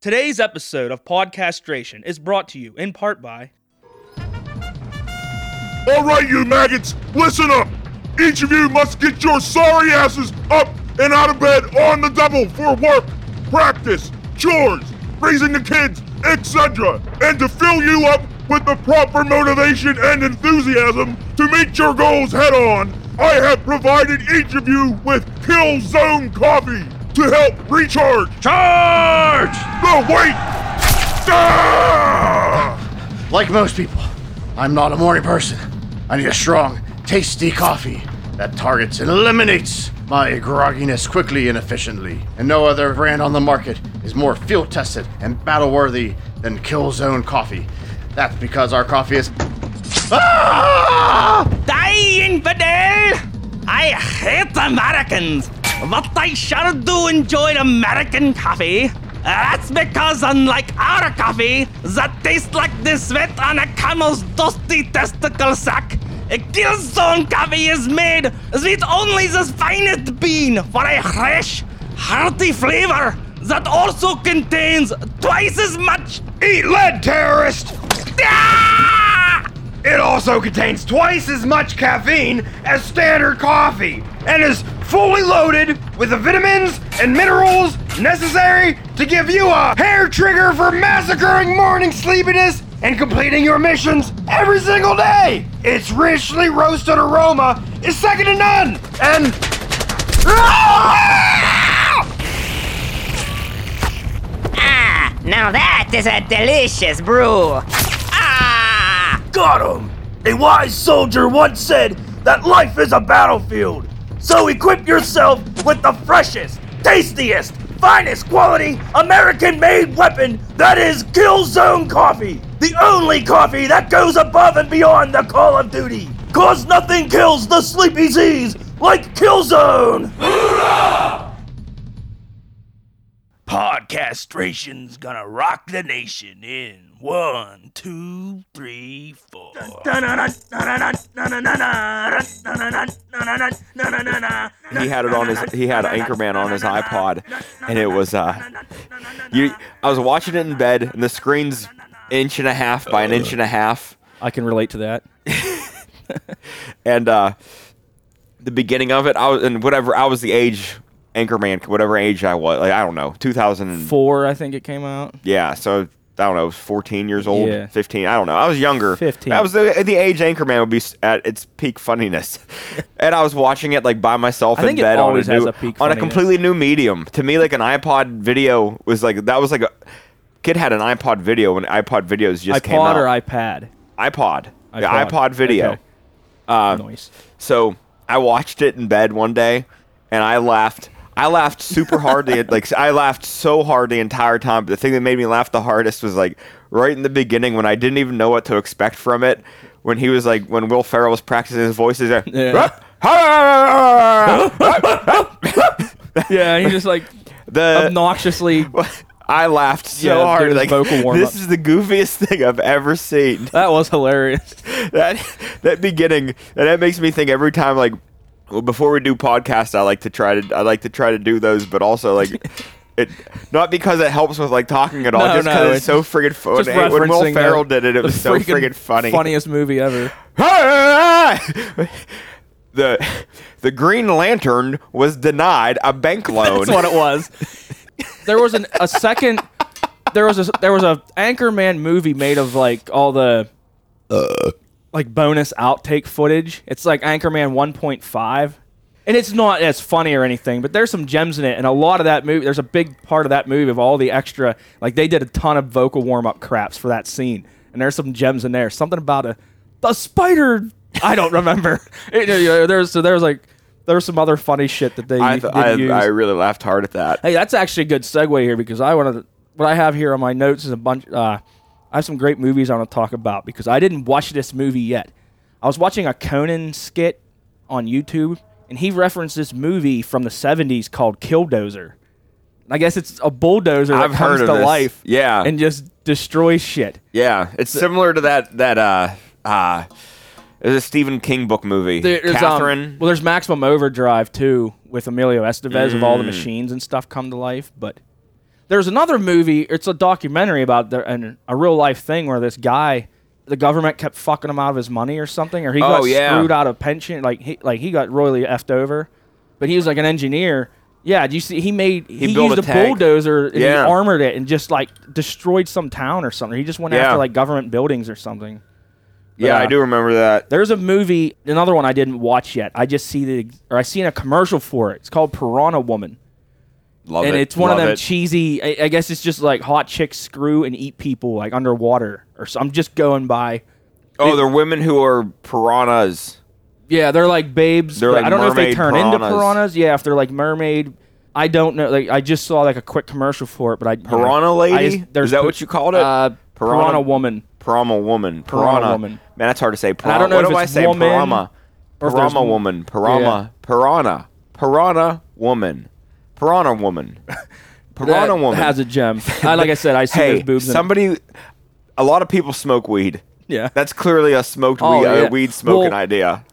Today's episode of Podcastration is brought to you in part by All right, you maggots, listen up. Each of you must get your sorry asses up and out of bed on the double for work, practice, chores, raising the kids, etc. And to fill you up with the proper motivation and enthusiasm to meet your goals head on, I have provided each of you with Kill Zone Coffee to help recharge. Charge! No, wait! Ah! Like most people, I'm not a morning person. I need a strong, tasty coffee that targets and eliminates my grogginess quickly and efficiently. And no other brand on the market is more field tested and battle worthy than Killzone Coffee. That's because our coffee is. Ah! Die, infidel! I hate Americans, but I sure do enjoy American coffee. That's because, unlike our coffee that tastes like the sweat on a camel's dusty testicle sack, a Killzone coffee is made with only the finest bean for a fresh, hearty flavor that also contains twice as much. Eat lead, terrorist! Ah! It also contains twice as much caffeine as standard coffee and is fully loaded with the vitamins and minerals necessary to give you a hair trigger for massacring morning sleepiness and completing your missions every single day. Its richly roasted aroma is second to none and. Ah, now that is a delicious brew. Got him! A wise soldier once said that life is a battlefield. So equip yourself with the freshest, tastiest, finest quality American made weapon that is Killzone Coffee. The only coffee that goes above and beyond the Call of Duty. Cause nothing kills the sleepy Z's like Killzone! Podcastration's gonna rock the nation in one, two, three, four. he had it on his he had Anchorman on his iPod and it was uh you I was watching it in bed and the screen's inch and a half by an inch and a half I can relate to that. and uh the beginning of it I was and whatever I was the age Anchorman whatever age I was like I don't know 2004, I think it came out. yeah so I don't know 14 years old Yeah. 15 I don't know I was younger 15. that was the, the age Anchorman would be at its peak funniness and I was watching it like by myself I in bed on a, new, a on a completely new medium to me like an iPod video was like that was like a kid had an iPod video when iPod videos just came iPod out or iPad? iPod the iPod. iPod video Okay. uh, Noise. so I watched it in bed one day, and I laughed. I laughed super hard. The, like I laughed so hard the entire time. But the thing that made me laugh the hardest was like right in the beginning when I didn't even know what to expect from it. When he was like, when Will Ferrell was practicing his voices, Yeah. Yeah, he just like the obnoxiously. I laughed so Yeah, hard. Like this is the goofiest thing I've ever seen. That was hilarious. that that beginning and that makes me think every time like well, before we do podcasts I like to try to I like to try to do those but also like it not because it helps with like talking at all No, just because no, it's, it's so friggin' funny Just when Will Ferrell the- did it it was so freaking friggin' funny Funniest movie ever. the the Green Lantern was denied a bank loan That's what it was. There was an, a second. There was a there was a Anchorman movie made of like all the uh, like bonus outtake footage. It's like Anchorman 1.5. And it's not as funny or anything, but there's some gems in it. And a lot of that movie, there's a big part of that movie of all the extra, like they did a ton of vocal warm up craps for that scene. And there's some gems in there. Something about a the spider. I don't remember. It- uh, there's so there's like there's some other funny shit that they I, th- I. I really laughed hard at that Hey, that's actually a good segue here because I want to. What I have here on my notes is a bunch. Uh, I have some great movies I want to talk about because I didn't watch this movie yet. I was watching a Conan skit on YouTube, and he referenced this movie from the '70s called Killdozer. I guess it's a bulldozer that I've comes heard of to this. life, Yeah. and just destroys shit. yeah it's similar to that that uh uh it was a Stephen King book movie There's, um, Catherine well, there's Maximum Overdrive too with Emilio Estevez of all Mm. the machines and stuff come to life. But There's another movie. It's a documentary about the, an, a real life thing where this guy, the government kept fucking him out of his money or something, or he Oh, got yeah. screwed out of pension. Like he like he got royally effed over, but he was like an engineer. Yeah, do you see? He made he, built used a a, tank. bulldozer and Yeah. he armored it and just like destroyed some town or something. He just went Yeah. after like government buildings or something. Yeah, uh, I do remember that. There's a movie, another one I didn't watch yet. I just see the or I seen a commercial for it. It's called Piranha Woman, Love and it. it's one of them it. cheesy. I, I guess it's just like hot chicks screw and eat people like underwater, or so. I'm just going by. Oh, they're women who are piranhas. Yeah, they're like babes. They're but like I don't know if they mermaid turn into piranhas. piranhas. Yeah, if they're like mermaid. I don't know. Like I just saw like a quick commercial for it, but I Piranha I lady? just- there's Is that what you called it? Uh, Piranha- piranha woman. Piranha woman. Piranha Piranha. woman. Man, that's hard to say. I don't know what if do I it's say? woman Piranha. or if there's Piranha m- woman. Piranha. Piranha. Piranha woman. Piranha woman. Piranha woman. has a gem. I, like I said, I see hey, those boobs. in it. somebody. A lot of people smoke weed. Yeah. That's clearly a smoked Oh, weed, yeah. a weed smoking Well- idea.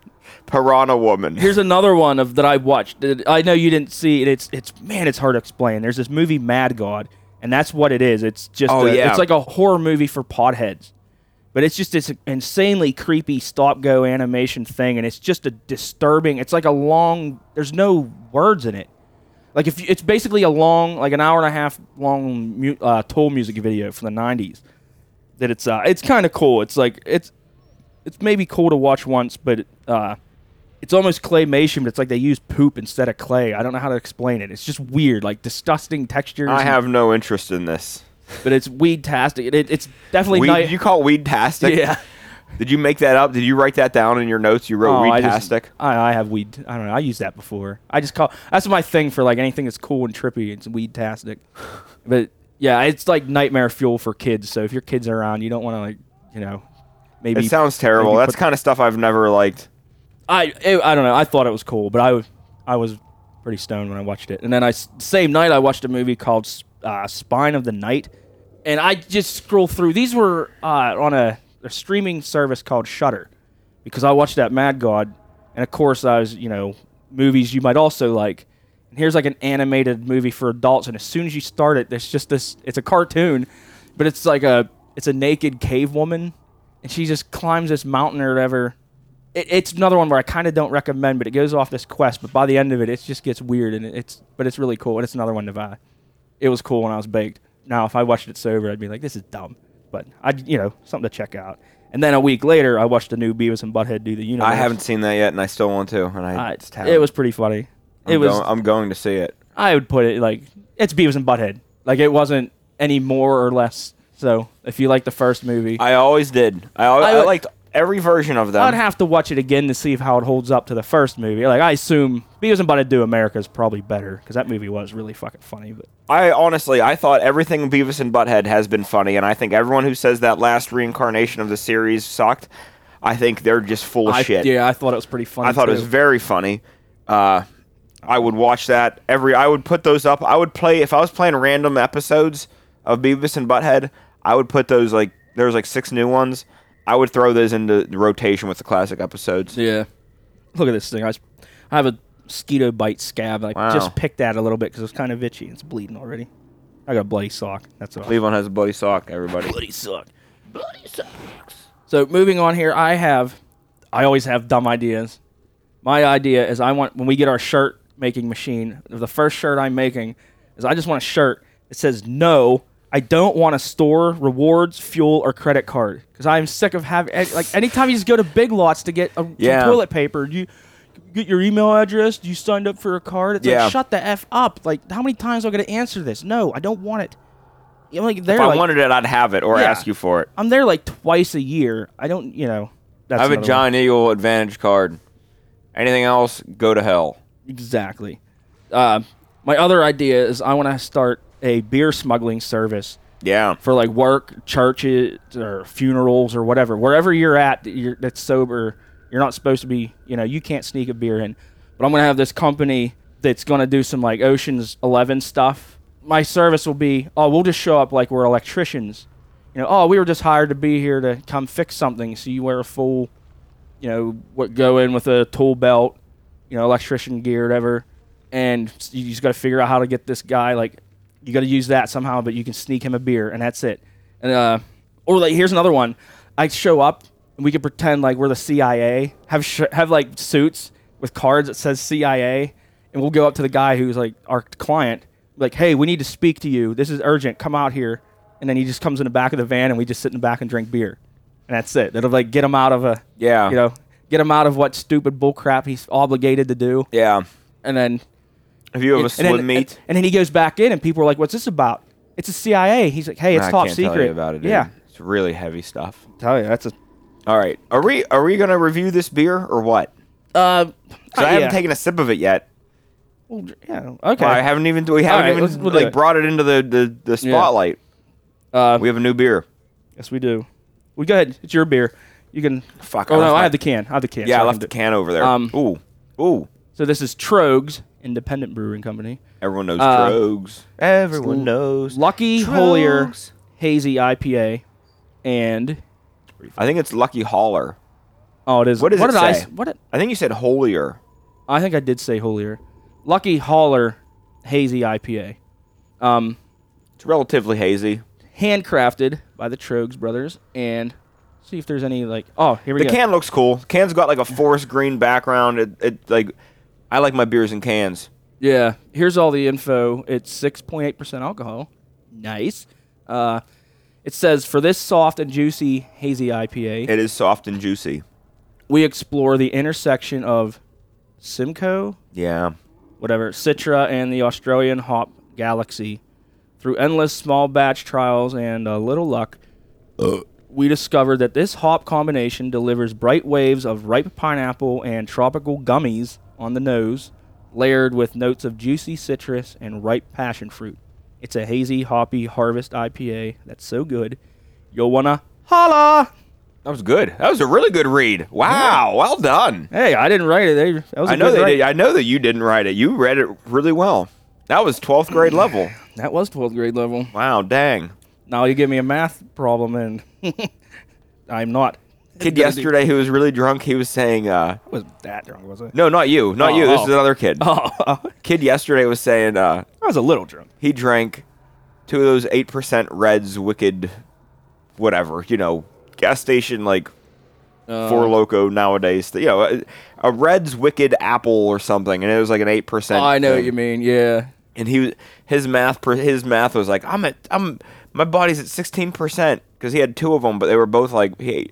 Piranha woman. Here's another one of that I watched. that I know you didn't see it. It's it's man, it's hard to explain. There's this movie Mad God, and that's what it is. It's just Oh, a- yeah. it's like a horror movie for potheads. But it's just this insanely creepy stop go animation thing, and it's just a disturbing. It's like a long. There's no words in it. Like if you, it's basically a long, like an hour and a half long mu- uh, Tool music video from the '90s. That it's uh, it's kind of cool. It's like it's it's maybe cool to watch once, but uh, it's almost claymation, but it's like they use poop instead of clay. I don't know how to explain it. It's just weird, like disgusting textures. I have no interest in this. but it's weed tastic. It, it's definitely Weed, night. you call it weed tastic? yeah. Did you make that up? Did you write that down in your notes? You wrote Oh, weed I tastic? I, I have weed. I don't know. I used that before. I just call that's my thing for like anything that's cool and trippy. It's weed tastic. But yeah, it's like nightmare fuel for kids. So if your kids are around, you don't want to like you know maybe. It sounds terrible. That's kind of stuff I've never liked. I it, I don't know. I thought it was cool, but I was I was pretty stoned when I watched it. And then I same night I watched a movie called uh, Spine of the Night, and I just scroll through. These were uh, on a, a streaming service called Shudder, because I watched that Mad God, and of course I was you know movies you might also like. And here's like an animated movie for adults, and as soon as you start it, there's just this. It's a cartoon, but it's like a it's a naked cave woman, and she just climbs this mountain or whatever it, it's another one where I kind of don't recommend, but it goes off this quest. But by the end of it, it just gets weird, and it's but it's really cool, and it's another one to buy. It was cool when I was baked. Now, if I watched it sober, I'd be like, "This is dumb," but I, you know, something to check out. And then a week later, I watched the new Beavis and Butthead do the universe. I haven't seen that yet, and I still want to. And I, I- just haven't. it was pretty funny. I'm it was. Going, I'm going to see it. I would put it like it's Beavis and Butthead. Like it wasn't any more or less. So if you like the first movie, I always did. I, al- I I liked every version of them. I'd have to watch it again to see if how it holds up to the first movie. Like I assume Beavis and Butthead Do America is probably better because that movie was really fucking funny. But I honestly, I thought everything Beavis and Butthead has been funny, and I think everyone who says that last reincarnation of the series sucked, I think they're just full of I, shit. yeah, I thought it was pretty funny. I thought it was very funny. Uh, I would watch that every. I would put those up. I would play if I was playing random episodes of Beavis and Butthead. I would put those like there was like six new ones. I would throw those into rotation with the classic episodes. Yeah. Look at this thing. I, was, I have a mosquito bite scab. I Wow. just picked at it a little bit because it's kind of itchy. It's bleeding already. I got a bloody sock. That's all. Cleveland has a bloody sock. Everybody. bloody sock. Bloody socks. So moving on here, I have, I always have dumb ideas. My idea is I want when we get our shirt making machine, the first shirt I'm making is I just want a shirt that says no. I don't want to store rewards, fuel, or credit card because I'm sick of having like anytime you just go to Big Lots to get a, Yeah. toilet paper, you get your email address. You signed up for a card. It's Yeah. like shut the f up. Like how many times am I going to answer this? No, I don't want it. Know, like If I like, wanted it, I'd have it or Yeah. ask you for it. I'm there like twice a year. I don't, you know. That's I have a another one. Giant Eagle Advantage card. Anything else, go to hell. Exactly. Uh, my other idea is I want to start a beer smuggling service Yeah. for like work, churches, or funerals or whatever. Wherever you're at, that you're, that's sober. You're not supposed to be. You know, you can't sneak a beer in. But I'm gonna have this company that's gonna do some like Ocean's Eleven stuff. My service will be, oh, we'll just show up like we're electricians. You know, oh, we were just hired to be here to come fix something. So you wear a full, you know, what go in with a tool belt, you know, electrician gear, whatever, and you just got to figure out how to get this guy like You got to use that somehow, but you can sneak him a beer, and that's it. And uh, or like here's another one. I show up, and we can pretend like we're the CIA. Have sh- have like suits with cards that says CIA, and we'll go up to the guy who's like our client, like, hey, we need to speak to you. This is urgent. Come out here. And then he just comes in the back of the van, and we just sit in the back and drink beer, and that's it. That'll like get him out of a Yeah. you know, get him out of what stupid bullcrap he's obligated to do, Yeah. and then If you have a and swim then, meet, and, then he goes back in, and people are like, "What's this about?" It's a CIA. He's like, "Hey, it's I top can't secret." tell you about it. dude. Yeah, It's really heavy stuff. tell you that's a. All right. Are we are we gonna review this beer or what? Uh, 'Cause I haven't taken a sip of it yet. Well, yeah. Okay. I haven't even we haven't right, even let's- we'll do like it. brought it into the the, the spotlight. Uh, We have a new beer. yes, we do. We go ahead. It's your beer. You can. Fuck. Oh I no, I have the can. I have the can. Yeah, so I left do- the can over there. Um, ooh, ooh. So this is Tröegs Independent Brewing Company. Everyone knows uh, Tröegs. Everyone knows. Lucky Holier Tröegs. Hazy IPA, and I think it's Lucky Holler. oh, it is. What does what it did I? say? s- What? Did, I think you said Holier. I think I did say Holier. Lucky Holler Hazy IPA. Um, It's relatively hazy. handcrafted by the Tröegs brothers, and see if there's any like. Oh, here we go. The go. can looks cool. Can's got like a forest green background. It, it like I like my beers in cans. Yeah, here's all the info. It's 6.8% alcohol. Nice. Uh, it says for this soft and juicy hazy IPA, It is soft and juicy. we explore the intersection of Simcoe, Yeah. whatever, Citra, and the Australian hop galaxy. Through endless small batch trials and a little luck, we discovered that this hop combination delivers bright waves of ripe pineapple and tropical gummies on the nose, layered with notes of juicy citrus and ripe passion fruit. It's a hazy, hoppy harvest IPA that's so good, you'll wanna holla. That was good. That was a really good read. Wow. Well done. Hey, I didn't write it. They, that was I know they write. did. I know that you didn't write it. You read it really well. That was 12th grade level. That was 12th grade level. Wow, dang. Now you give me a math problem and I'm not. Kid yesterday who was really drunk, he was saying, uh, I was that drunk, was I? no, not you. Not Oh, you. This oh. is another kid. Oh, Kid yesterday was saying, uh, was a little drunk. he drank two of those 8% Redd's Wicked, whatever, you know, gas station, like, Uh, Four Loco nowadays. You know, a, a Redd's Wicked Apple or something, and it was like an 8%. Oh, I know what you mean. Yeah. and he was his math per, his math was like I'm at I'm my body's at 16 percent because he had two of them, but they were both like he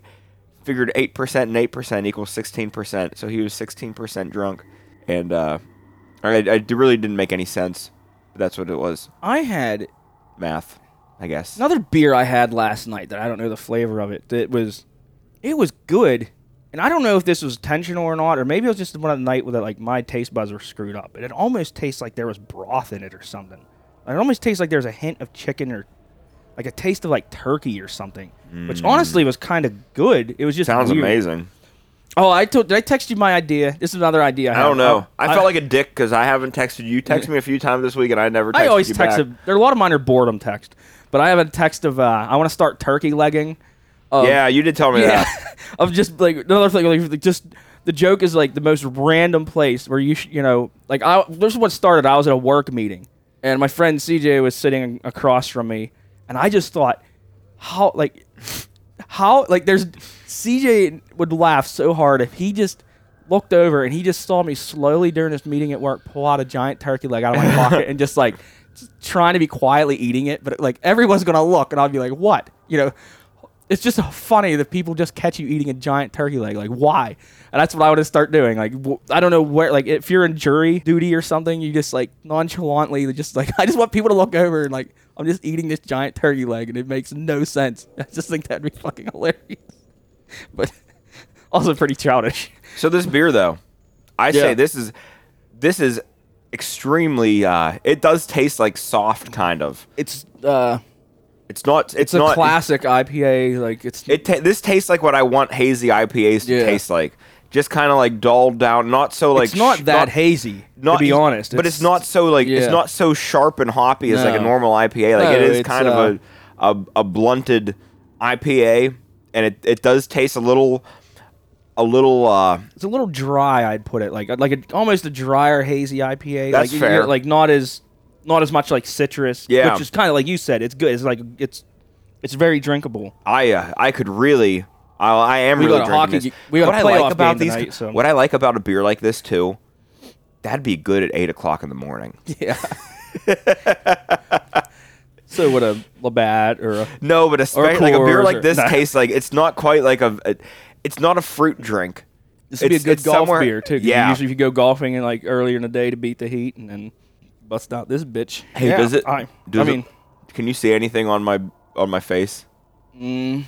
figured eight percent and eight percent equals 16 percent, so he was 16 percent drunk, and uh, I, I really didn't make any sense. But that's what it was, I had math, I guess. another beer I had last night that I don't know the flavor of it. That was, it was good, and I don't know if this was intentional or not, or maybe it was just one of the night where like my taste buds were screwed up. But it almost tastes like there was broth in it or something. It almost tastes like there's a hint of chicken or like a taste of like turkey or something, which honestly was kind of good. It was just Mm. Sounds weird. amazing. Oh, I told. Did I text you my idea? This is another idea. I, I don't know. Oh, I, felt like a dick because I haven't texted you. Texted me a few times this week, and I never. Texted I always text. A, there are a lot of mine are boredom text, but I have a text of uh, I want to start turkey legging. Of, Yeah, you did tell me yeah, that. of just like another thing, like just the joke is like the most random place where you sh- you know like I this is what started. I was at a work meeting, and my friend CJ was sitting across from me, and I just thought how like how like there's CJ would laugh so hard if he just looked over and he just saw me slowly during this meeting at work pull out a giant turkey leg out of my pocket and just like just trying to be quietly eating it, but like everyone's gonna look and I'll be like, what? You know, it's just funny that people just catch you eating a giant turkey leg. Like, why? And that's what I to start doing. Like, I don't know where. Like, if you're in jury duty or something, you just like nonchalantly, just like, I just want people to look over and like, I'm just eating this giant turkey leg, and it makes no sense. I just think that'd be fucking hilarious, but also pretty childish. So this beer though, I Yeah. say this is this is extremely uh it does taste like soft kind of. It's uh, It's not it's, it's a not classic IPA. Like, it's It ta- this tastes like what I want hazy IPAs to Yeah. taste like. Just kind of like dulled down, not so like it's not sh- that hazy. Not to be honest, but it's, not so like yeah. it's not so sharp and hoppy as like a normal IPA. Like No, it's, kind uh, of a, a a blunted IPA, and it, it does taste a little a little uh It's a little dry. I'd put it like like a, almost a drier hazy IPA. That's like, fair. Like not as not as much like citrus. Yeah. which is kind of like you said. It's good. It's like it's it's very drinkable. I uh, I could really. I, I am We really got a drinking hockey this. we got a what I like about these. tonight, so- What I like about a beer like this too, that'd be good at eight o'clock in the morning. Yeah. so would a Labatt or a No, but especially like a beer like or- this Nah. tastes like it's not quite like a. a- it's not a fruit drink. this would be a good golf beer too. Yeah. Usually, if you go golfing and like earlier in the day to beat the heat, and then bust out this bitch. Hey, yeah, does it? I, does I it- mean, can you see anything on my on my face? Mm.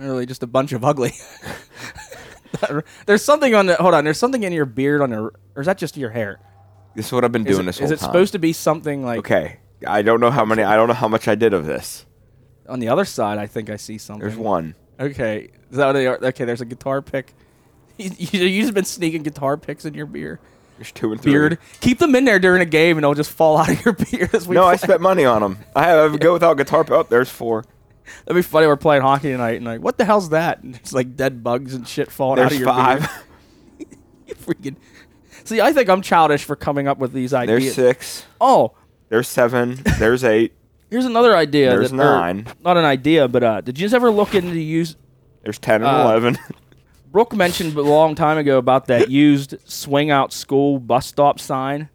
Really just a bunch of ugly. there's something on the. Hold on. There's something in your beard on your. Or is that just your hair? This is what I've been Is doing it, this whole is it time. supposed to be something like Okay, I don't know how many. I don't know how much I did of this. on the other side? I think I see something. There's one. Okay. Is that what they are? Okay. There's a guitar pick. You, you, you just been sneaking guitar picks in your beer. There's two and three. beard. Keep them in there during a game, and they'll just fall out of your beard as we No, I play. spent money on them. I have I go without guitar. Pick. Oh, there's four. That'd be funny. We're playing hockey tonight, and like, what the hell's that? And it's like dead bugs and shit falling out of your five. You freaking. See, I think I'm childish for coming up with these ideas. There's six. Oh, There's seven. There's eight. here's another idea. There's that- nine. Not an idea, but uh, did you guys ever look into use? There's ten and Uh, eleven. Brooke mentioned a long time ago about that used swing out school bus stop sign.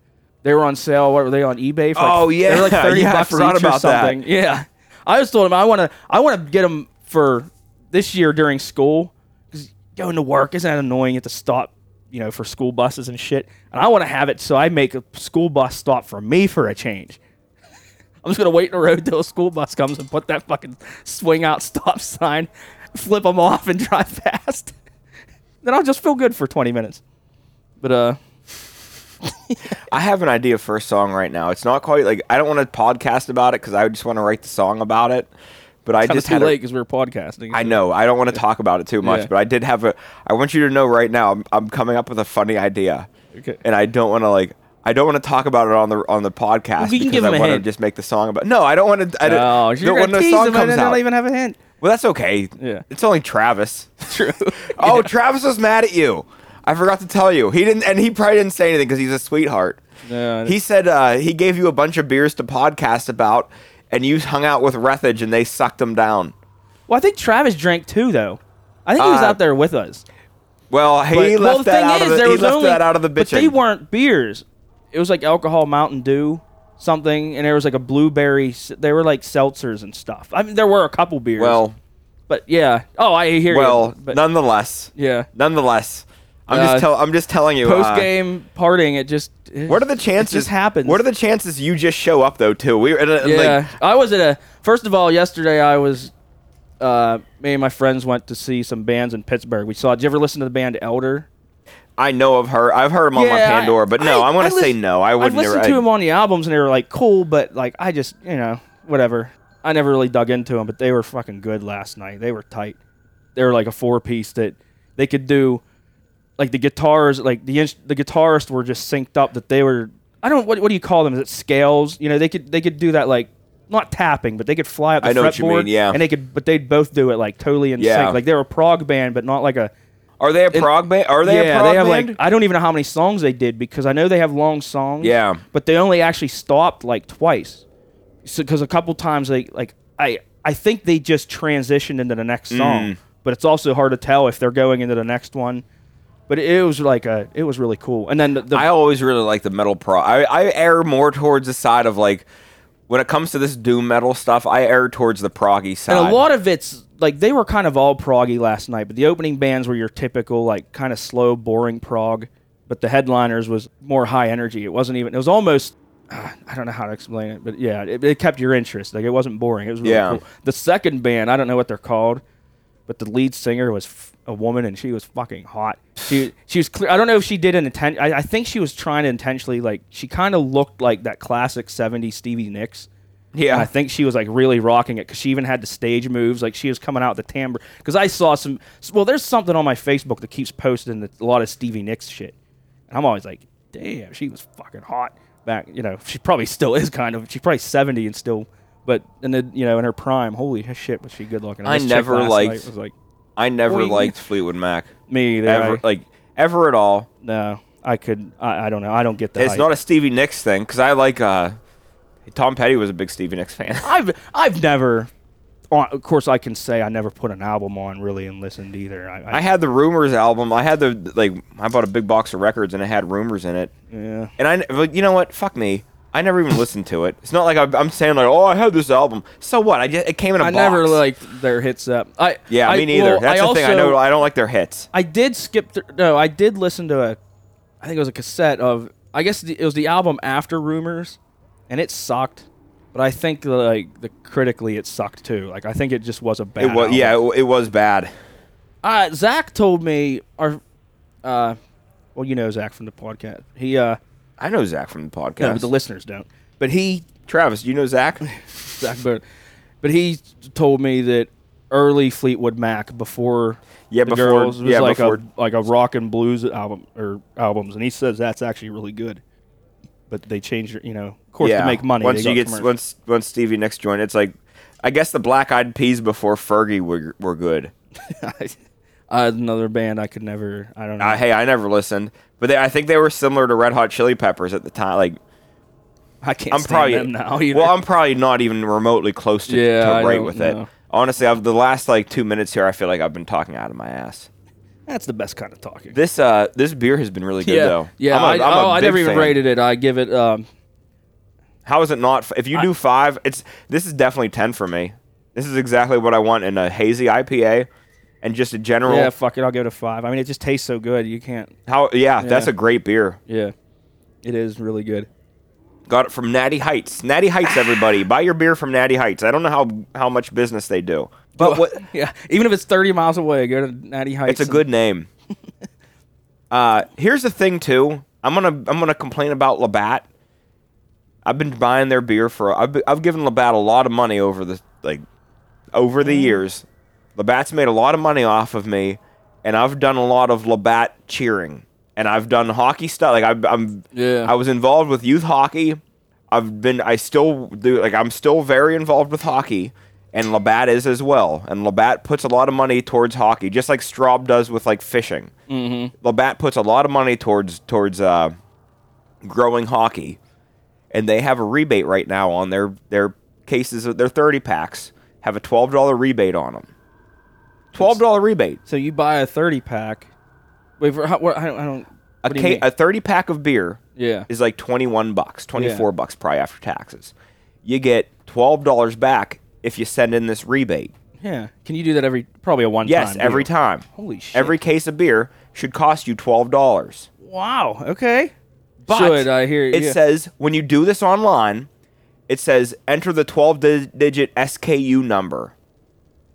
They were on sale. What were they on eBay? For like- Oh, they were like yeah. thirty Yeah, I bucks forgot each or about that. something. Yeah, I just told him I want to. I want to get them for this year during school because going to work isn't that annoying. You have to stop, you know, for school buses and shit. And I want to have it so I make a school bus stop for me for a change. I'm just gonna wait in the road till a school bus comes and put that fucking swing out stop sign, flip them off, and drive fast. then I'll just feel good for 20 minutes. But uh, I have an idea for a song right now. It's not quite like I don't want to podcast about it because I just want to write the song about it. But I just too had late because we were podcasting. I know. I don't want to talk about it too much, Yeah. but I did have a. I want you to know right now. I'm, I'm coming up with a funny idea, Okay. and I don't want to like. I don't want to talk about it on the on the podcast Well, you can because give I him a want to hint. just make the song about. No, I don't want to. I don't. Oh, you're when gonna the tease song them comes out. they'll even have a hint. well, that's okay. Yeah. It's only Travis. True. Oh, Travis was mad at you. I forgot to tell you. He didn't, and he probably didn't say anything because he's a sweetheart. Yeah. He said uh, he gave you a bunch of beers to podcast about, and you hung out with Rethage, and they sucked them down. well, I think Travis drank too, though. I think he was Uh, out there with us. Well, he left well, the that thing out of is, the. there He was left only- that out of the But bitching. they weren't beers. It was like alcohol Mountain Dew, something, and there was like a blueberry. s- They were like seltzers and stuff. I mean, there were a couple beers. well, but yeah. Oh, I hear well, you. But nonetheless, yeah. nonetheless, I'm Uh, just tell. I'm just telling you. Post uh, game partying, it just. It, What are the chances? It just happens. What are the chances you just show up though too? We were at a, Yeah, like I was at a. First of all, yesterday I was. Uh, me and my friends went to see some bands in Pittsburgh. We saw. Did you ever listen to the band Elder? I know of her. I've heard him on my Yeah, I- Pandora, but no, I- I, want I to say no. I wouldn't. listened I- to them on the albums and they were like cool, but like I just you know whatever. I never really dug into them, but they were fucking good last night. They were tight. They were like a four piece that they could do. Like the guitars, like the the guitarists were just synced up that they were. I don't what what do you call them? Is it scales? You know they could they could do that like not tapping, but they could fly up the I know what you fretboard, mean, yeah. and they could, but they'd both do it like totally in Yeah. sync. Like they were a prog band, but not like a Are they a prog band? Are they yeah, a prog they have band? like I don't even know how many songs they did because I know they have long songs. Yeah. but they only actually stopped like twice. So because a couple times they like I I think they just transitioned into the next song, Mm. but it's also hard to tell if they're going into the next one. But it was like a it was really cool. And then the, the I always really like the metal pro. I, I err more towards the side of like when it comes to this doom metal stuff. I err towards the proggy side. And a lot of it's like they were kind of all proggy last night, but the opening bands were your typical like kind of slow, boring prog. But the headliners was more high energy. It wasn't even. It was almost. Uh, I don't know how to explain it, but yeah, it, it kept your interest. Like it wasn't boring. It was really Yeah. cool. The second band, I don't know what they're called, but the lead singer was f- a woman and she was fucking hot. She she was clear. I don't know if she did an intent. I, I think she was trying to intentionally like. She kind of looked like that classic '70s Stevie Nicks. Yeah. I think she was like really rocking it because she even had the stage moves. Like she was coming out the timbre. Because I saw some. Well, there's something on my Facebook that keeps posting the, a lot of Stevie Nicks shit. And I'm always like, damn, she was fucking hot back. You know, she probably still is kind of. She's probably 70 and still. But in the you know in her prime, holy shit, was she good looking? I This never liked- night was like I never Boing. liked Fleetwood Mac. me. Either. Ever I- like ever at all. no, I could. I, I don't know. I don't get that. It's hype. not a Stevie Nicks thing because I like uh Tom Petty was a big Stevie Nicks fan. I've I've never. Of course, I can say I never put an album on really and listened either. I, I, I had the Rumors album. I had the like. I bought a big box of records and it had Rumors in it. yeah. And I, but you know what? Fuck me. I never even listened to it. It's not like I'm, I'm saying like, oh, I had this album. So what? I just, it came in a I box. I never liked their hits up. I Yeah, I, me neither. well, That's I the thing. I also- know. I don't like their hits. I did skip. Th- no, I did listen to a. I think it was a cassette of. I guess the, it was the album after Rumors, and it sucked. But I think the, like the critically it sucked too. Like I think it just was a bad. It was album. yeah, it, it was bad. Uh, Zach told me, our, uh, well, you know Zach from the podcast. He, uh, I know Zach from the podcast. no, but the listeners don't. But he, Travis, you know Zach? Zach, but, but he told me that early Fleetwood Mac before Yeah, the before- girls was yeah, like before- a like a rock and blues album or albums, and he says that's actually really good. But they changed, you know, of course, yeah. to make money. Once you get once once Stevie Nicks joined, it's like, I guess the Black Eyed Peas before Fergie were were good. uh, another band I could never. I don't know. Uh, hey, I never listened, but they, I think they were similar to Red Hot Chili Peppers at the time. Like, I can't I'm stand probably them now. Either. well, I'm probably not even remotely close to, Yeah, to I right with know. it. Honestly, I've the last like two minutes here, I feel like I've been talking out of my ass. that's the best kind of talking. This uh, this beer has been really good yeah, though. yeah. I'm a- I, I'm oh, I never even rated it. I give it. Um, How is it not? f- If you do five, it's this is definitely ten for me. This is exactly what I want in a hazy IPA, and just a general. yeah, fuck it. I'll give it a five. I mean, it just tastes so good. You can't. How? Yeah, that's a great beer. Yeah, it is really good. Got it from Natty Heights. Natty Heights, everybody, buy your beer from Natty Heights. I don't know how how much business they do, but what? Yeah, even if it's thirty miles away, go to Natty Heights. It's a and- good name. uh, here's the thing too. I'm gonna I'm gonna complain about Labatt. I've been buying their beer for I've, I've given Labatt a lot of money over the like over Mm. the years. Labatt's made a lot of money off of me, and I've done a lot of Labatt cheering, and I've done hockey stuff. Like I've, I'm Yeah. I was involved with youth hockey. I've been I still do like I'm still very involved with hockey. And Labatt is as well. And Labatt puts a lot of money towards hockey, just like Straub does with like fishing. Mm-hmm. Labatt puts a lot of money towards towards uh, growing hockey, and they have a rebate right now on their their cases. Their thirty packs have a twelve dollar rebate on them. Twelve dollar rebate. So you buy a thirty pack. Wait, for, how, what, I don't. I don't A, do ca- a thirty pack of beer yeah. is like twenty one bucks, twenty four Yeah. bucks probably after taxes. You get twelve dollars back if you send in this rebate. Yeah. Can you do that every? Probably a one. Time? Yes, every deal. time. Holy shit. Every case of beer should cost you twelve dollars. Wow. Okay. But Should I hear? it yeah. says when you do this online, it says enter the twelve di- digit SKU number.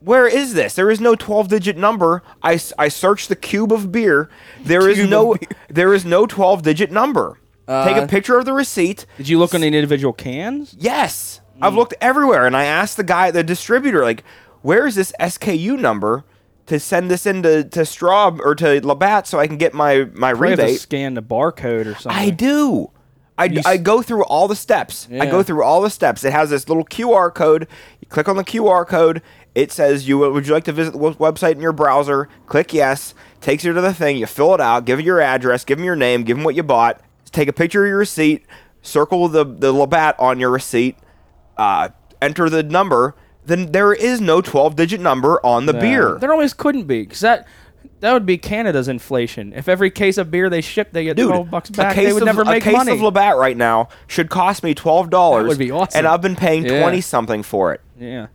Where is this? There is no twelve digit number. I, I searched the cube of beer. There is Cube of no beer. there is no twelve digit number. Take a picture of the receipt. Did you look on the individual cans? Yes. Mm. I've looked everywhere and I asked the guy, the distributor, like, where is this SKU number to send this into to Straub or to Labatt so I can get my, my Probably have to rebate? scan the barcode or something. I do. I, You s- I go through all the steps. I Yeah. go through all the steps. It has this little QR code. You click on the QR code. It says, "You would you like to visit the website in your browser?" Click yes. Takes you to the thing. You fill it out. Give it your address. Give them your name. Give them what you bought. Take a picture of your receipt. Circle the the Labatt on your receipt. Uh, enter the number. Then there is no twelve digit number on the No. beer. There always couldn't be, because that that would be Canada's inflation. If every case of beer they ship, they get Dude, twelve bucks back, they would of, never make money. a case money. of Labatt right now should cost me twelve dollars. That would be awesome. And I've been paying Yeah. twenty something for it. yeah.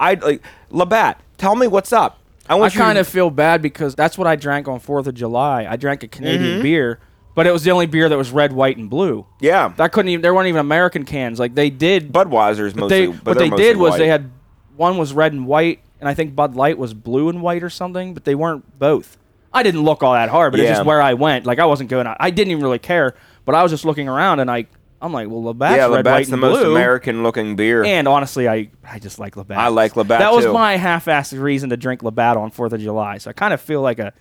I like Labatt. Tell me what's up. I I want you. kind of feel bad because that's what I drank on Fourth of July. I drank a Canadian Mm-hmm. beer, but it was the only beer that was red, white, and blue. yeah. That couldn't even. There weren't even American cans. Like they did. Budweiser's mostly. they but what mostly did was white. they had one was red and white, and I think Bud Light was blue and white or something, but they weren't both. I didn't look all that hard, but it's just where I went. Like I wasn't going. I didn't even really care, but I was just looking around, and I I'm like, well, Labatt's yeah. red, white, Labatt's the and most blue. American looking beer. And honestly, I I just like Labatt. I like Labatt, That was too. my half-assed reason to drink Labatt on Fourth of July. So I kind of feel like a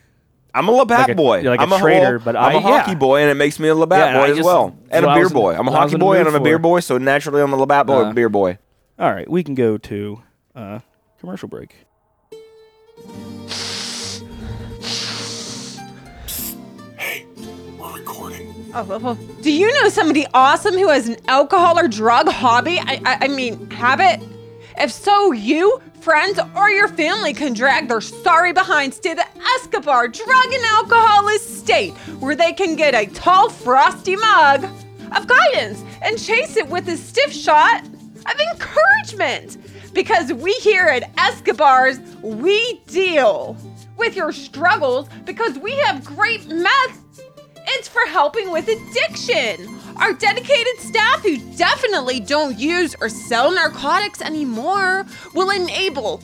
I'm a Labatt like a- boy. like a I'm a traitor, whole- but I'm I- a hockey yeah. boy, and it makes me a Labatt Yeah, boy I as well, and a beer in- boy. I'm a what I was hockey boy, and I'm a beer boy. So naturally, I'm a Labatt boy, Uh, beer boy. All right, we can go to uh, commercial break. Oh, do you know somebody awesome who has an alcohol or drug hobby? I, I, I mean, habit? If so, you, friends, or your family can drag their sorry behinds to the Escobar Drug and Alcohol Estate, where they can get a tall, frosty mug of guidance and chase it with a stiff shot of encouragement. Because we here at Escobar's, we deal with your struggles because we have great meth it's for helping with addiction. Our dedicated staff, who definitely don't use or sell narcotics anymore, will enable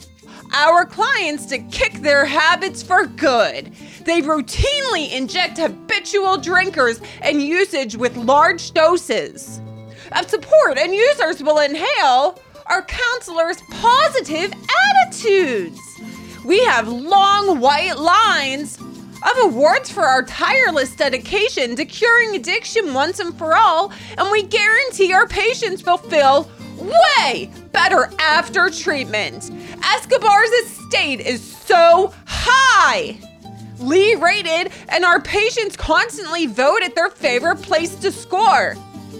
our clients to kick their habits for good. They routinely inject habitual drinkers and usage with large doses of support, and users will inhale our counselors' positive attitudes. We have long white lines of awards for our tireless dedication to curing addiction once and for all, and we guarantee our patients will feel way better after treatment. Escobar's estate is so high. Lee rated, and our patients constantly vote at their favorite place to score.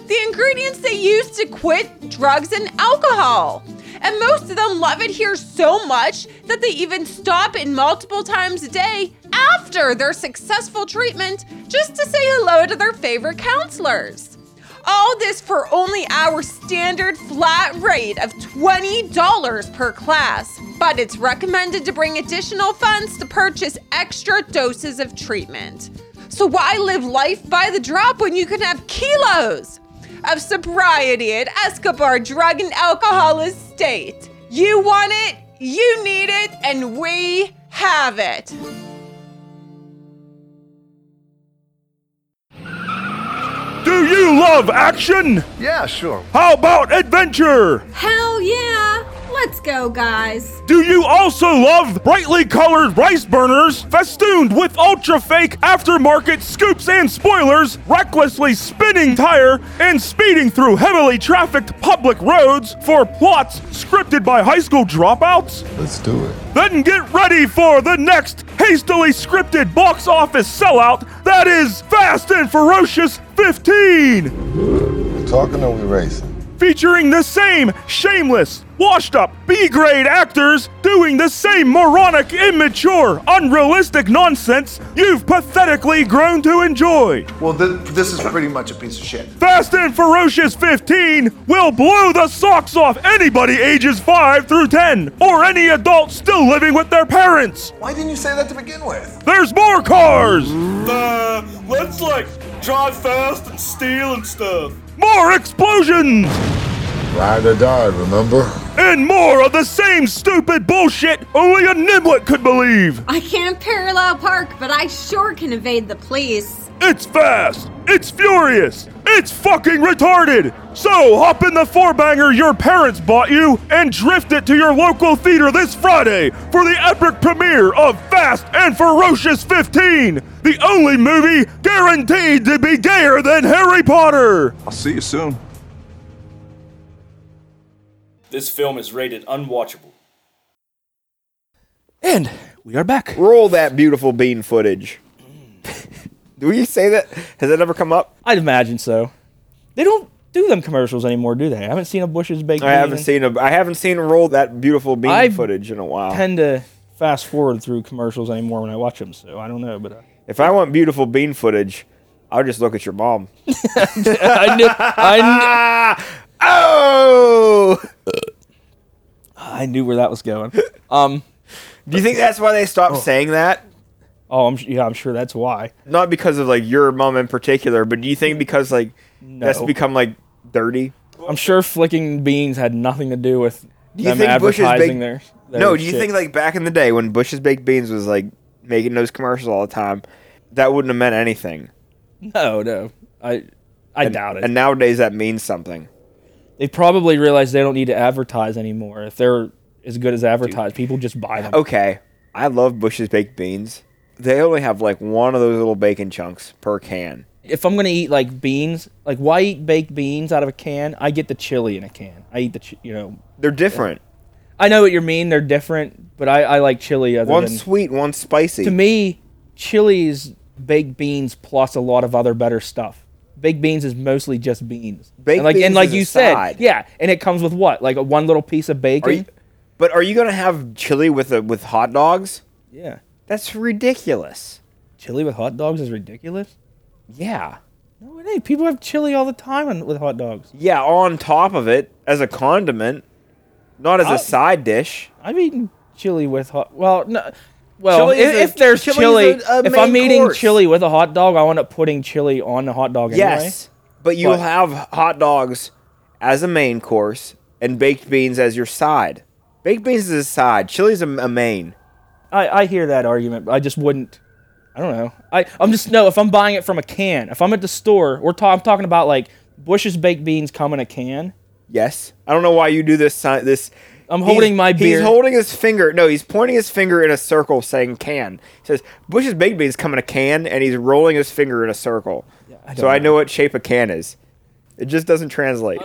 The ingredients they use to quit drugs and alcohol. And most of them love it here so much that they even stop in multiple times a day after their successful treatment just to say hello to their favorite counselors. All this for only our standard flat rate of $20 per class, but it's recommended to bring additional funds to purchase extra doses of treatment. So why live life by the drop when you can have kilos of sobriety at Escobar Drug and Alcohol Estate? You want it, you need it, and we have it. Do you love action? Yeah, sure. How about adventure? Hell yeah! Let's go, guys. Do you also love brightly colored rice burners festooned with ultra fake aftermarket scoops and spoilers, recklessly spinning tire, and speeding through heavily trafficked public roads for plots scripted by high school dropouts? Let's do it. Then get ready for the next hastily scripted box office sellout that is Fast and Ferocious 15! We talking or we racing? Featuring the same shameless, washed up B grade actors doing the same moronic, immature, unrealistic nonsense you've pathetically grown to enjoy. Well, th- this is pretty much a piece of shit. Fast and Ferocious 15 will blow the socks off anybody ages 5 through 10, or any adult still living with their parents. Why didn't you say that to begin with? There's more cars! Uh, let's like drive fast and steal and stuff. More explosions! Ride or die, remember? And more of the same stupid bullshit only a nimwit could believe! I can't parallel park, but I sure can evade the police. It's fast! It's furious! It's fucking retarded! So hop in the four banger your parents bought you and drift it to your local theater this Friday for the epic premiere of Fast and Ferocious 15, the only movie guaranteed to be gayer than Harry Potter! I'll see you soon. This film is rated unwatchable. And we are back. Roll that beautiful bean footage. Do we say that? Has that ever come up? I'd imagine so. They don't do them commercials anymore, do they? I haven't seen a Bush's baked. I haven't bean. seen a. I haven't seen roll that beautiful bean I footage in a while. tend to fast forward through commercials anymore when I watch them, so I don't know. But uh, If I want beautiful bean footage, I'll just look at your mom. I knew, I knew, oh! I knew where that was going. Um, Do you think that's why they stopped saying that? Oh, I'm yeah, I'm sure that's why. Not because of like your mom in particular, but do you think because like that's become like dirty? I'm sure flicking beans had nothing to do with Do you them think Bush's advertising baked- their, their No, do you shit. think like back in the day when Bush's baked beans was like making those commercials all the time, that wouldn't have meant anything? No, no. I I doubt it. And nowadays that means something. they probably realize they don't need to advertise anymore. If they're as good as advertised, people just buy them. Okay, I love Bush's baked beans. They only have like one of those little bacon chunks per can. If I'm gonna eat like beans, like why eat baked beans out of a can? I get the chili in a can. I eat the chi- you know. They're different. I know what you mean. They're different, but I, I like chili. Other One than sweet, one spicy. to me, chili is baked beans plus a lot of other better stuff. baked beans is mostly just beans. Baked and like beans and like is a you said, side. yeah, and it comes with what? Like a one little piece of bacon. Are you, but are you gonna have chili with a, with hot dogs? yeah. That's ridiculous. Chili with hot dogs is ridiculous. Yeah. No, it ain't. People have chili all the time on- with hot dogs. Yeah, on top of it as a condiment, not as a oh. side dish. I've eaten chili with hot. Well, no. Well, Chili if, is a- if there's chili chili, a- a if I'm main eating course. chili with a hot dog, I end up putting chili on the hot dog anyway. Yes, but you'll But- have hot dogs as a main course and baked beans as your side. Baked beans is a side. Chili's a, a main. I, I hear that argument, but I just wouldn't. I don't know. I I'm just no. If I'm buying it from a can, if I'm at the store, we're ta- I'm talking about like Bush's baked beans come in a can. Yes. I don't know why you do this. si- This. I'm he's- holding my beer. He's holding his finger. No, he's pointing his finger in a circle, saying "can." He says Bush's baked beans come in a can, and he's rolling his finger in a circle. I so don't I know. know what shape a can is. It just doesn't translate.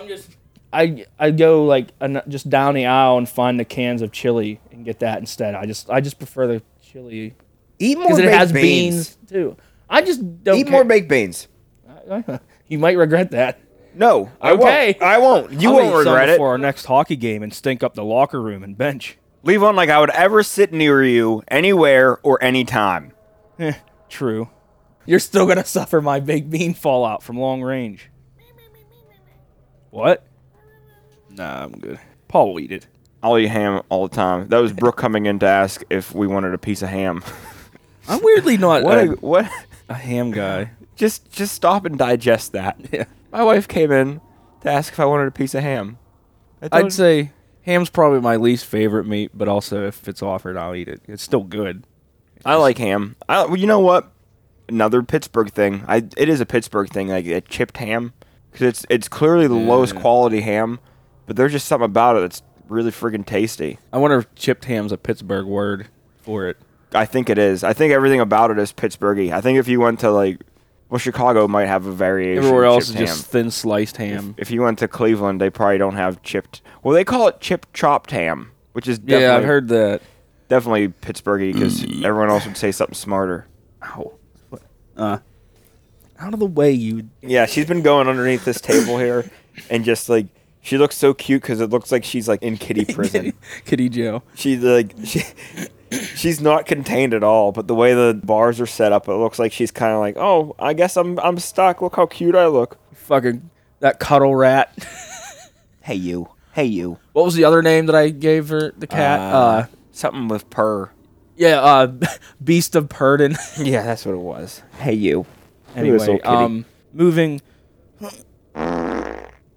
I I go like an, just down the aisle and find the cans of chili and get that instead. I just I just prefer the chili Eat more because it baked has beans. beans. too. I just don't Eat care. more baked beans. you might regret that. No, I Okay. won't. I won't. You I'll won't eat some regret it. For our next hockey game and stink up the locker room and bench. Leave on like I would ever sit near you anywhere or anytime. Eh, true. You're still gonna suffer my baked bean fallout from long range. What? Nah, I'm good. Paul will eat it. I'll eat ham all the time. That was Brooke coming in to ask if we wanted a piece of ham. I'm weirdly not what? a, A, what? a ham guy. Just just stop and digest that. Yeah. My wife came in to ask if I wanted a piece of ham. I'd say ham's probably my least favorite meat, but also if it's offered, I'll eat it. It's still good. I like ham. I, well, you know what? Another Pittsburgh thing. I it is a Pittsburgh thing, like a chipped ham, because it's it's clearly the lowest quality ham, but there's just something about it that's really friggin' tasty. I wonder if chipped ham's a Pittsburgh word for it. I think it is. I think everything about it is Pittsburghy. I think if you went to like, well, Chicago might have a variation. Everywhere of else is just thin sliced ham. If you went to Cleveland, they probably don't have chipped. Well, they call it chipped chopped ham, which is definitely, yeah, I've heard that. definitely Pittsburghy because everyone else would say something smarter. Ow. Uh, out of the way, you. Yeah, she's been going underneath this table here, and just like she looks so cute because it looks like she's like in kitty prison. Kitty Joe. She's like she, she's not contained at all. But the way the bars are set up, it looks like she's kind of like, oh, I guess I'm I'm stuck. Look how cute I look. Fucking that cuddle rat. Hey you, hey you. What was the other name that I gave her? The cat. Uh, something with purr. yeah. Uh, Beast of Purdon. Yeah, that's what it was. Hey you. Look anyway, um, moving.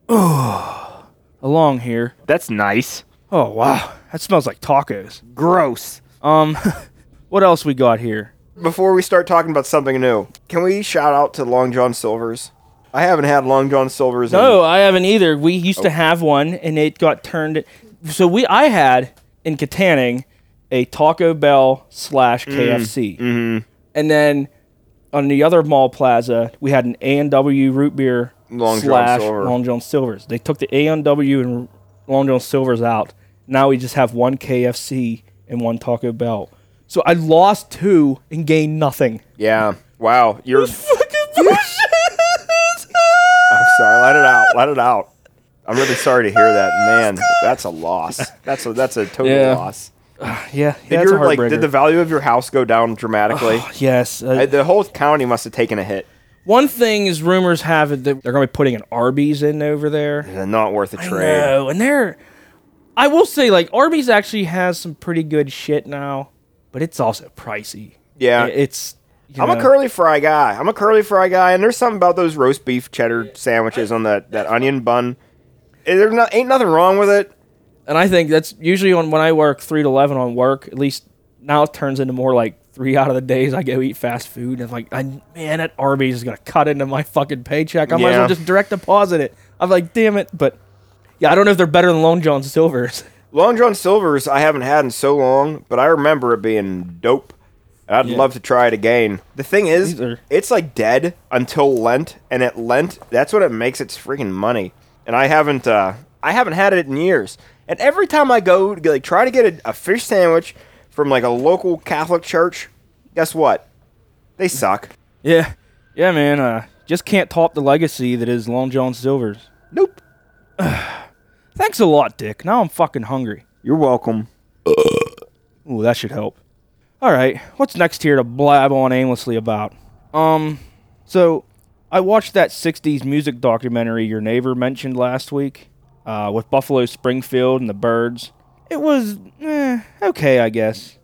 along here. that's nice. Oh wow, that smells like tacos. Gross. Um, what else we got here? Before we start talking about something new, can we shout out to Long John Silver's? I haven't had Long John Silver's. in- No, I haven't either. We used Oh. to have one, and it got turned. So we, I had in Katanning a Taco Bell slash Mm, KFC, mm-hmm. and then on the other mall plaza we had an A and W root beer Long John slash Silver. Long John Silver's. They took the A and W and Long John Silver's out. Now we just have one KFC and one Taco Bell. So I lost two and gained nothing. Yeah. Wow. You're. I'm sorry. Let it out. Let it out. I'm really sorry to hear that. Man, that's a loss. That's a that's a total Yeah. loss. yeah, yeah, Did your like did the value of your house go down dramatically? yes, uh, I- the whole county must have taken a hit. One thing is rumors have it that they're going to be putting an Arby's in over there. They're not worth a trade. I know, and they're. I will say, like Arby's actually has some pretty good shit now, but it's also pricey. Yeah. It's. you I'm a know, curly fry guy. I'm a curly fry guy, and there's something about those roast beef cheddar sandwiches on that, that onion bun. Eh, There's not ain't nothing wrong with it. and I think that's usually on when I work three to eleven on work. At least now it turns into more like three out of the days I go eat fast food, and it's like, I, man, that Arby's is gonna cut into my fucking paycheck. I might as Yeah. well just direct deposit it. I'm like, damn it, but yeah, I don't know if they're better than Long John Silver's. Long John Silver's I haven't had in so long, but I remember it being dope. And I'd love to try it again. The thing is, These are- it's like dead until Lent, and at Lent, that's what it makes its freaking money. And I haven't, uh, I haven't had it in years. And every time I go to like try to get a, a fish sandwich from like a local Catholic church, guess what? They suck. Yeah, yeah, man. Uh, Just can't top the legacy that is Long John Silver's. Nope. Thanks a lot, Dick. Now I'm fucking hungry. You're welcome. Ooh, that should help. All right, what's next here to blab on aimlessly about? Um, so I watched that '60s music documentary your neighbor mentioned last week, uh, with Buffalo Springfield and the Byrds. It was eh, okay, I guess.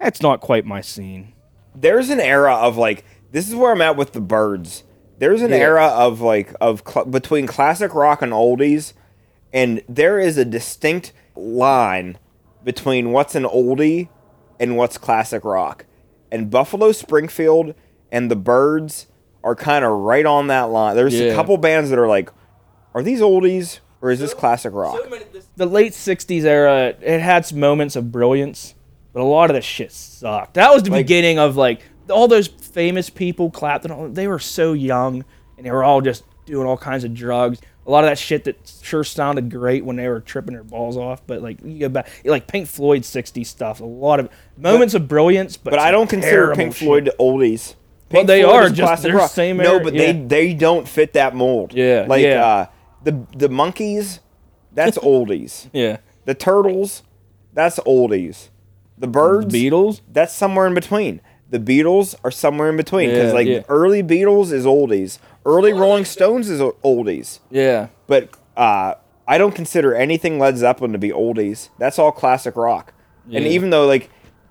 That's not quite my scene. There's an era of like this is where I'm at with the Byrds. There's an Yeah. era of like of cl- between classic rock and oldies, and there is a distinct line between what's an oldie and what's classic rock. And Buffalo Springfield and the Byrds are kind of right on that line. There's a couple bands that are like, are these oldies or is this classic rock? The late '60s era, it had some moments of brilliance, but a lot of the shit sucked. That was the beginning of like all those famous people clapped all. They were so young, and they were all just doing all kinds of drugs. A lot of that shit that sure sounded great when they were tripping their balls off, but like you go back, like Pink Floyd '60s stuff. A lot of moments of brilliance, but But I don't consider Pink shit. Floyd oldies. Well, they Floyd are just classic they're rock. same No, but yeah. they they don't fit that mold. Yeah, like yeah. uh, the the Monkees, that's oldies. Yeah. The turtles, that's oldies. The Byrds, the Beatles, that's somewhere in between. The Beatles are somewhere in between because Yeah, like yeah. early Beatles is oldies, early Rolling Stones is oldies. Yeah. But uh, I don't consider anything Led Zeppelin to be oldies. That's all classic rock. And even though like,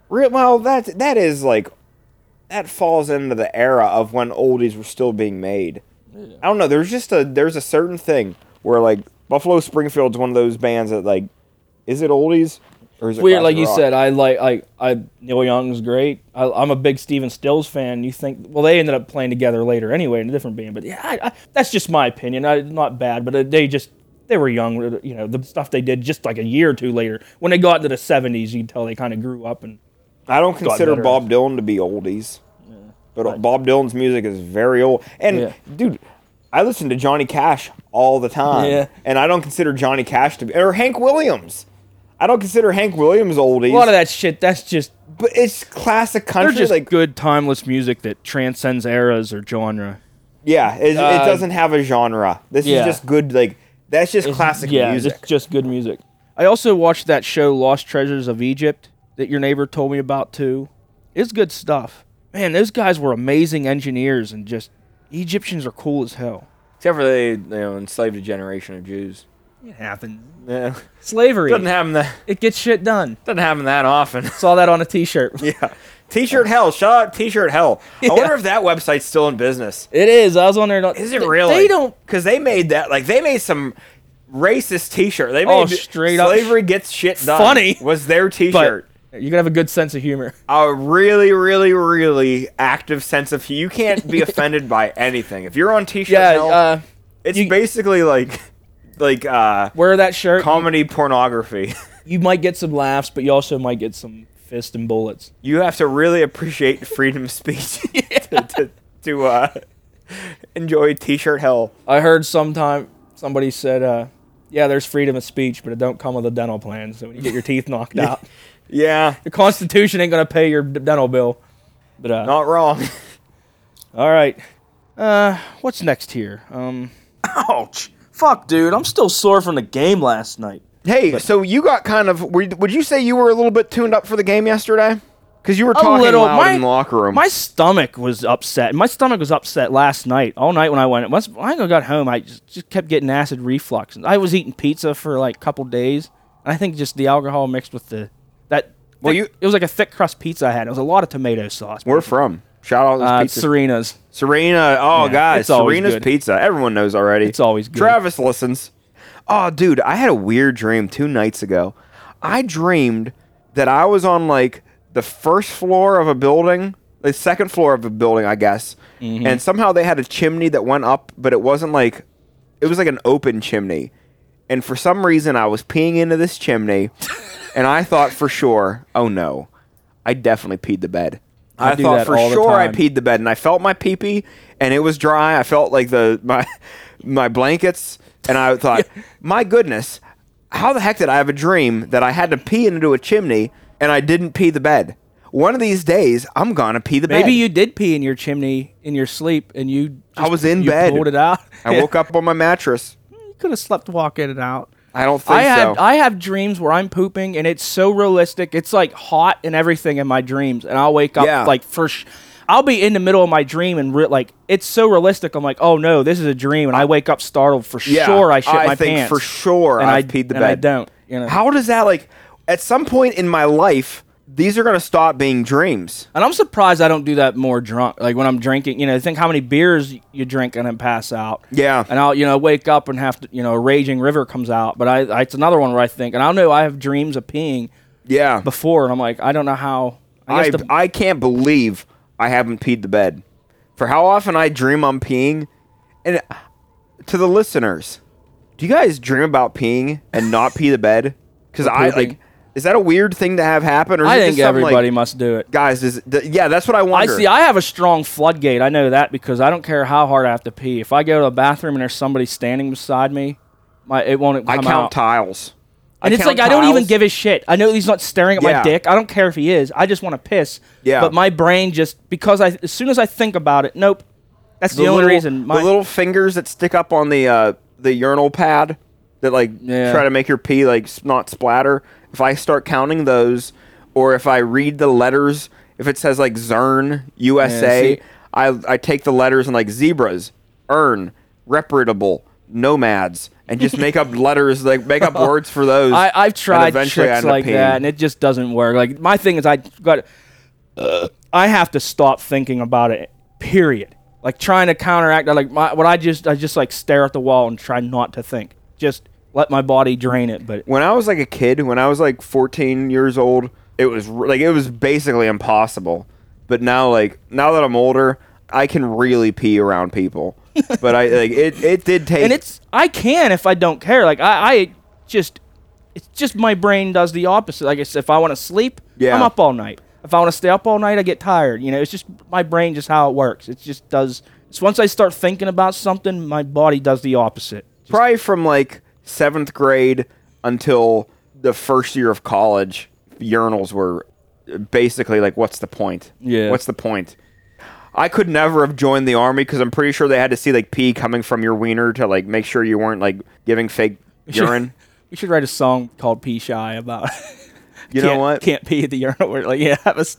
real well that that is like, that falls into the era of when oldies were still being made. I don't know. There's just a there's a certain thing where like Buffalo Springfield's one of those bands that like, is it oldies or is it weird like you rock? said i like i i neil young's great I, i'm a big stephen stills fan you think well they ended up playing together later anyway in a different band but yeah I, I, that's just my opinion I, not bad but uh, they just they were young uh, you know the stuff they did just like a year or two later when they got into the 70s you can tell they kind of grew up and I don't consider. Bob Dylan to be oldies, but Bob Dylan's music is very old. And Yeah. dude, I listen to Johnny Cash all the time, Yeah. and I don't consider Johnny Cash to be or Hank Williams. I don't consider Hank Williams oldies. a lot of that shit that's just but it's classic country. they're just like good timeless music that transcends eras or genre yeah, it, Uh, it doesn't have a genre. This yeah. is just good. Like that's just It's- classic yeah, music. It's just good music. I also watched that show Lost Treasures of Egypt that your neighbor told me about too. It's good stuff. Man, those guys were amazing engineers and just Egyptians are cool as hell. Except for they, you know, enslaved a generation of Jews. It happens. Yeah, Slavery. doesn't happen that it gets shit done. doesn't happen that often. Saw that on a t-shirt. yeah, T-shirt hell. Shout out T-shirt hell. I wonder if that website's still in business. It is. I was on there. not- Is it they- really? They don't. because they made that like they made some racist T-shirt. They oh, made Oh, straight up slavery gets shit done. funny, was their T-shirt. You gotta have a good sense of humor. a really, really, really active sense of humor. you can't be offended by anything. If you're on T-shirt Yeah. hell, Uh, it's basically like like uh wear that shirt. comedy pornography. You might get some laughs, but you also might get some fist and bullets. you have to really appreciate freedom of speech to, to, to uh, enjoy T-shirt hell. I heard sometime somebody said, uh, "Yeah, there's freedom of speech, but it don't come with a dental plan. So when you get your teeth knocked out, Yeah, the Constitution ain't gonna pay your dental bill." But uh, not wrong. all right, uh, what's next here? Um, ouch, fuck, dude, I'm still sore from the game last night. Hey, so you got kind of? Were, would you say you were a little bit tuned up for the game yesterday? Because you were A talking little. loud My- in the locker room. My stomach was upset. My stomach was upset last night, all night when I went. Once when I got home, I just, just kept getting acid reflux. I was eating pizza for like a couple days. I think just the alcohol mixed with the that. Well, thick- you- it was like a thick crust pizza I had. It was a lot of tomato sauce. Where from? Shout out Uh. Serena's. Serena. Oh, Yeah, guys, Serena's. Pizza. Everyone knows already. It's always good. Travis listens. Oh, dude, I had a weird dream two nights ago. I dreamed that I was on like the first floor of a building, the second floor of a building, I guess, Mm-hmm. and somehow they had a chimney that went up, but it wasn't like it was like an open chimney. And for some reason, I was peeing into this chimney, and I thought for sure, oh no, I definitely peed the bed. I I, thought for sure I peed the bed, and I felt my pee pee, and it was dry. I felt like the my my blankets, and I thought, my goodness, how the heck did I have a dream that I had to pee into a chimney and I didn't pee the bed? one of these days I'm gonna pee the bed. Maybe you did pee in your chimney in your sleep, and you. I was in you bed. Pulled it out. I woke up on my mattress. You could have slept walk in and out. I don't think I have so. I have dreams where I'm pooping and it's so realistic. It's like hot and everything in my dreams, and I'll wake up Yeah. like first. I'll be in the middle of my dream and re- like it's so realistic. I'm like, oh no, this is a dream, and I wake up startled for yeah, sure. I shit I my think pants for sure and I've I peed the and bed. I don't. You know. How does that like? At some point in my life, these are gonna stop being dreams. And I'm surprised I don't do that more drunk. Like when I'm drinking, you know, think how many beers you drink and then pass out. Yeah. And I'll, you know, wake up and have to, you know, a raging river comes out. But I, I it's another one where I think, and I know I have dreams of peeing Yeah. before, and I'm like, I don't know how. I I the, I can't believe I haven't peed the bed. For how often I dream I'm peeing, and to the listeners, do you guys dream about peeing and not pee the bed? Because I like, is that a weird thing to have happen? Or is I it think something like- everybody must do it. guys, is th- yeah, that's what I wonder. I see. I have a strong floodgate. I know that because I don't care how hard I have to pee. If I go to a bathroom and there's somebody standing beside me, my it won't I count out. tiles. And it's count like I don't even give a shit. I know he's not staring at Yeah. my dick. I don't care if he is. I just want to piss. Yeah. But my brain just because I as soon as I think about it, nope. That's the, only little, reason. My, the little fingers that stick up on the uh, the urinal pad that like Yeah. try to make your pee like not splatter. If I start counting those, or if I read the letters, if it says like Zern USA, see- I I take the letters and like zebras, earn, reputable, nomads, and just make up letters like make up words for those. I, I've tried tricks like that, and it just doesn't work. Like my thing is, I got. Uh, I have to stop thinking about it. Period. Like trying to counteract. Like my, what I just, I just like stare at the wall and try not to think. Just let my body drain it. But when I was like a kid, when I was like 14 years old, it was r- like it was basically impossible. But now, like now that I'm older, I can really pee around people. but I like it. It did take. and it's I can if I don't care. Like I, I just it's just my brain does the opposite. Like I said, if I want to sleep, Yeah. I'm up all night. If I want to stay up all night, I get tired. You know, it's just my brain just how it works. It just does. It's once I start thinking about something, my body does the opposite. probably from like seventh grade until the first year of college. Urinals were basically like, what's the point? Yeah. What's the point? I could never have joined the army because I'm pretty sure they had to see like pee coming from your wiener to like make sure you weren't like giving fake urine. We should write a song called "Pee Shy" about. You know what? Can't pee at the urinal. We're like, yeah, I was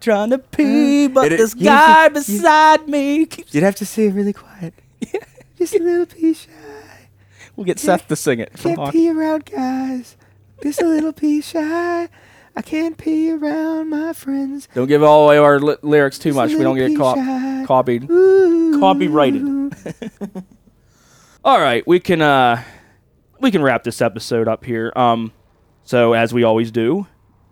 trying to pee, mm. but It- this guy you- beside me keeps. You'd have to say it really quiet. Yeah. Just a little pee shy. We'll get Seth to sing it. from Can't hockey. pee around guys. Just a little pee shy. I can't pee around my friends. Don't give all away our li- lyrics too much. We don't get caught copied. Ooh. Copyrighted. all right, we can uh we can wrap this episode up here. Um so as we always do,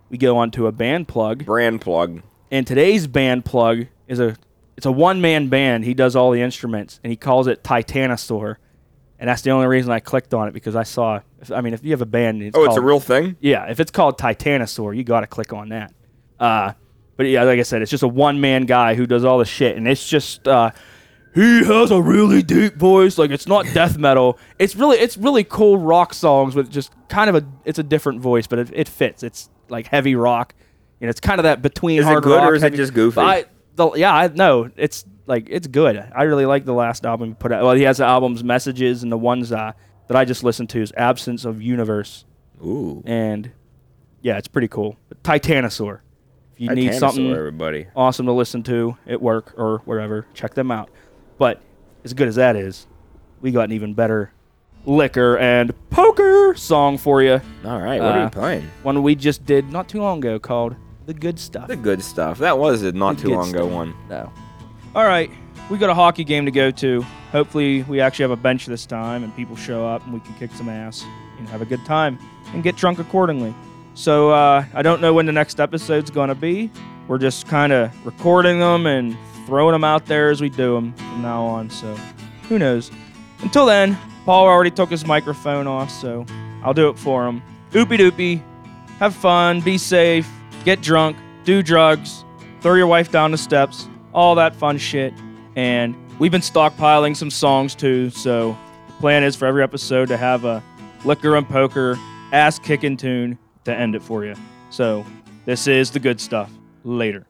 we go on to a band plug. Brand plug. And today's band plug is a it's a one man band. He does all the instruments and he calls it Titanosaur. And that's the only reason I clicked on it because I saw I mean if you have a band and it's Oh, it's a real thing? yeah, if it's called Titanosaur, you got to click on that. Uh, but yeah, like I said, it's just a one man guy who does all the shit, and it's just uh, he has a really deep voice. Like it's not death metal. It's really it's really cool rock songs with just kind of a it's a different voice, but it, it fits. It's like heavy rock, and it's kind of that between Is it hard good rock, or is it just goofy? I, the, yeah, I no, it's like it's good. I really like the last album he put out. Well, he has the albums Messages and the ones uh, that I just listened to is Absence of Universe. Ooh. And yeah, it's pretty cool. But Titanosaur. If you need something everybody. awesome to listen to at work or wherever, check them out. But as good as that is, we got an even better liquor and poker song for you. All right, what are Uh, you playing? One we just did not too long ago called The Good Stuff. The good stuff. That was a not The too long ago one. No. All right, we got a hockey game to go to. Hopefully, we actually have a bench this time and people show up and we can kick some ass and have a good time and get drunk accordingly. So, uh, I don't know when the next episode's going to be. We're just kind of recording them and throwing them out there as we do them from now on. So, who knows? Until then, Paul already took his microphone off, so I'll do it for him. Oopie doopie. Have fun, be safe, get drunk, do drugs, throw your wife down the steps, all that fun shit. And we've been stockpiling some songs too, so the plan is for every episode to have a liquor and poker ass kicking tune to end it for you. So this is the good stuff. Later.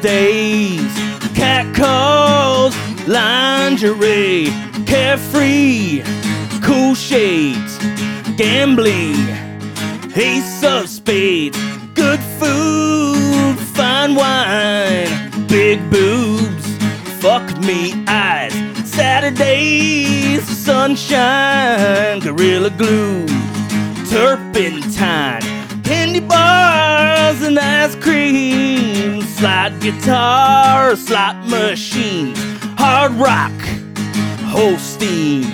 Birthdays, cat calls, lingerie, carefree, cool shades, gambling, ace of spades, good food, fine wine, big boobs, fuck me eyes, Saturdays, sunshine, gorilla glue turpentine, candy bars and ice cream, slide guitar, slot machines, hard rock, Holstein,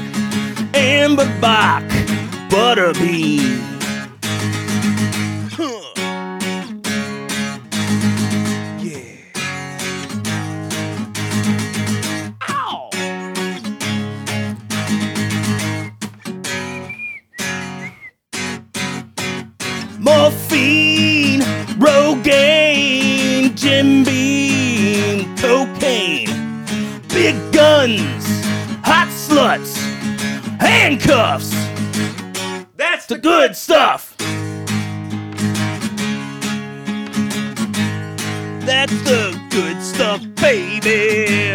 amber Bock, butterbean. Huh. Rogaine, Jim Beam, cocaine, big guns, hot sluts, handcuffs. That's the good stuff. That's the good stuff, baby.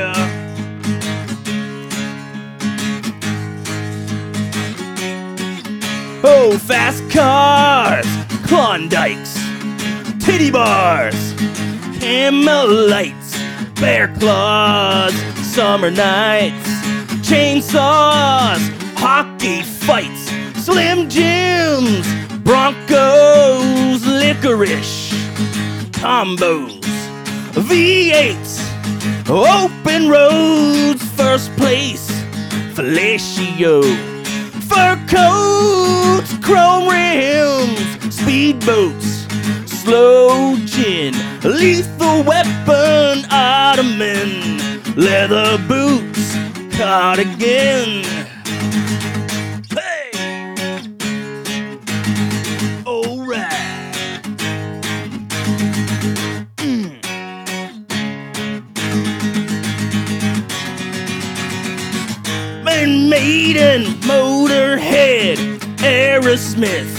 Oh, fast cars, Klondikes, titty bars, camel lights, bear claws, summer nights, chainsaws, hockey fights, slim jims, Broncos, licorice, combos, V8s, open roads, first place, fellatio fur coats, chrome rims, speedboats, slow gin, lethal weapon, ottoman, leather boots, cardigan. Hey! Alright. Mm. Man Maiden, Motorhead, Aerosmith,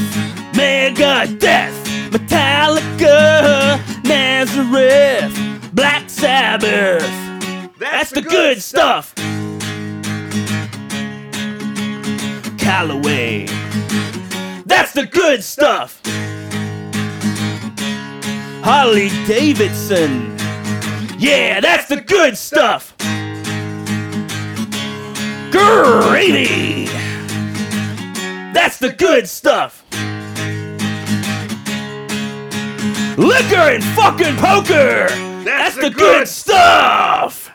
Megadeth, Metallica, Nazareth, Black Sabbath. That's, the, good stuff. Callaway. That's the good stuff. Harley Davidson. Yeah, that's the good stuff. Gravy! That's the good stuff! liquor and fucking poker. That's, That's the, the good, good stuff.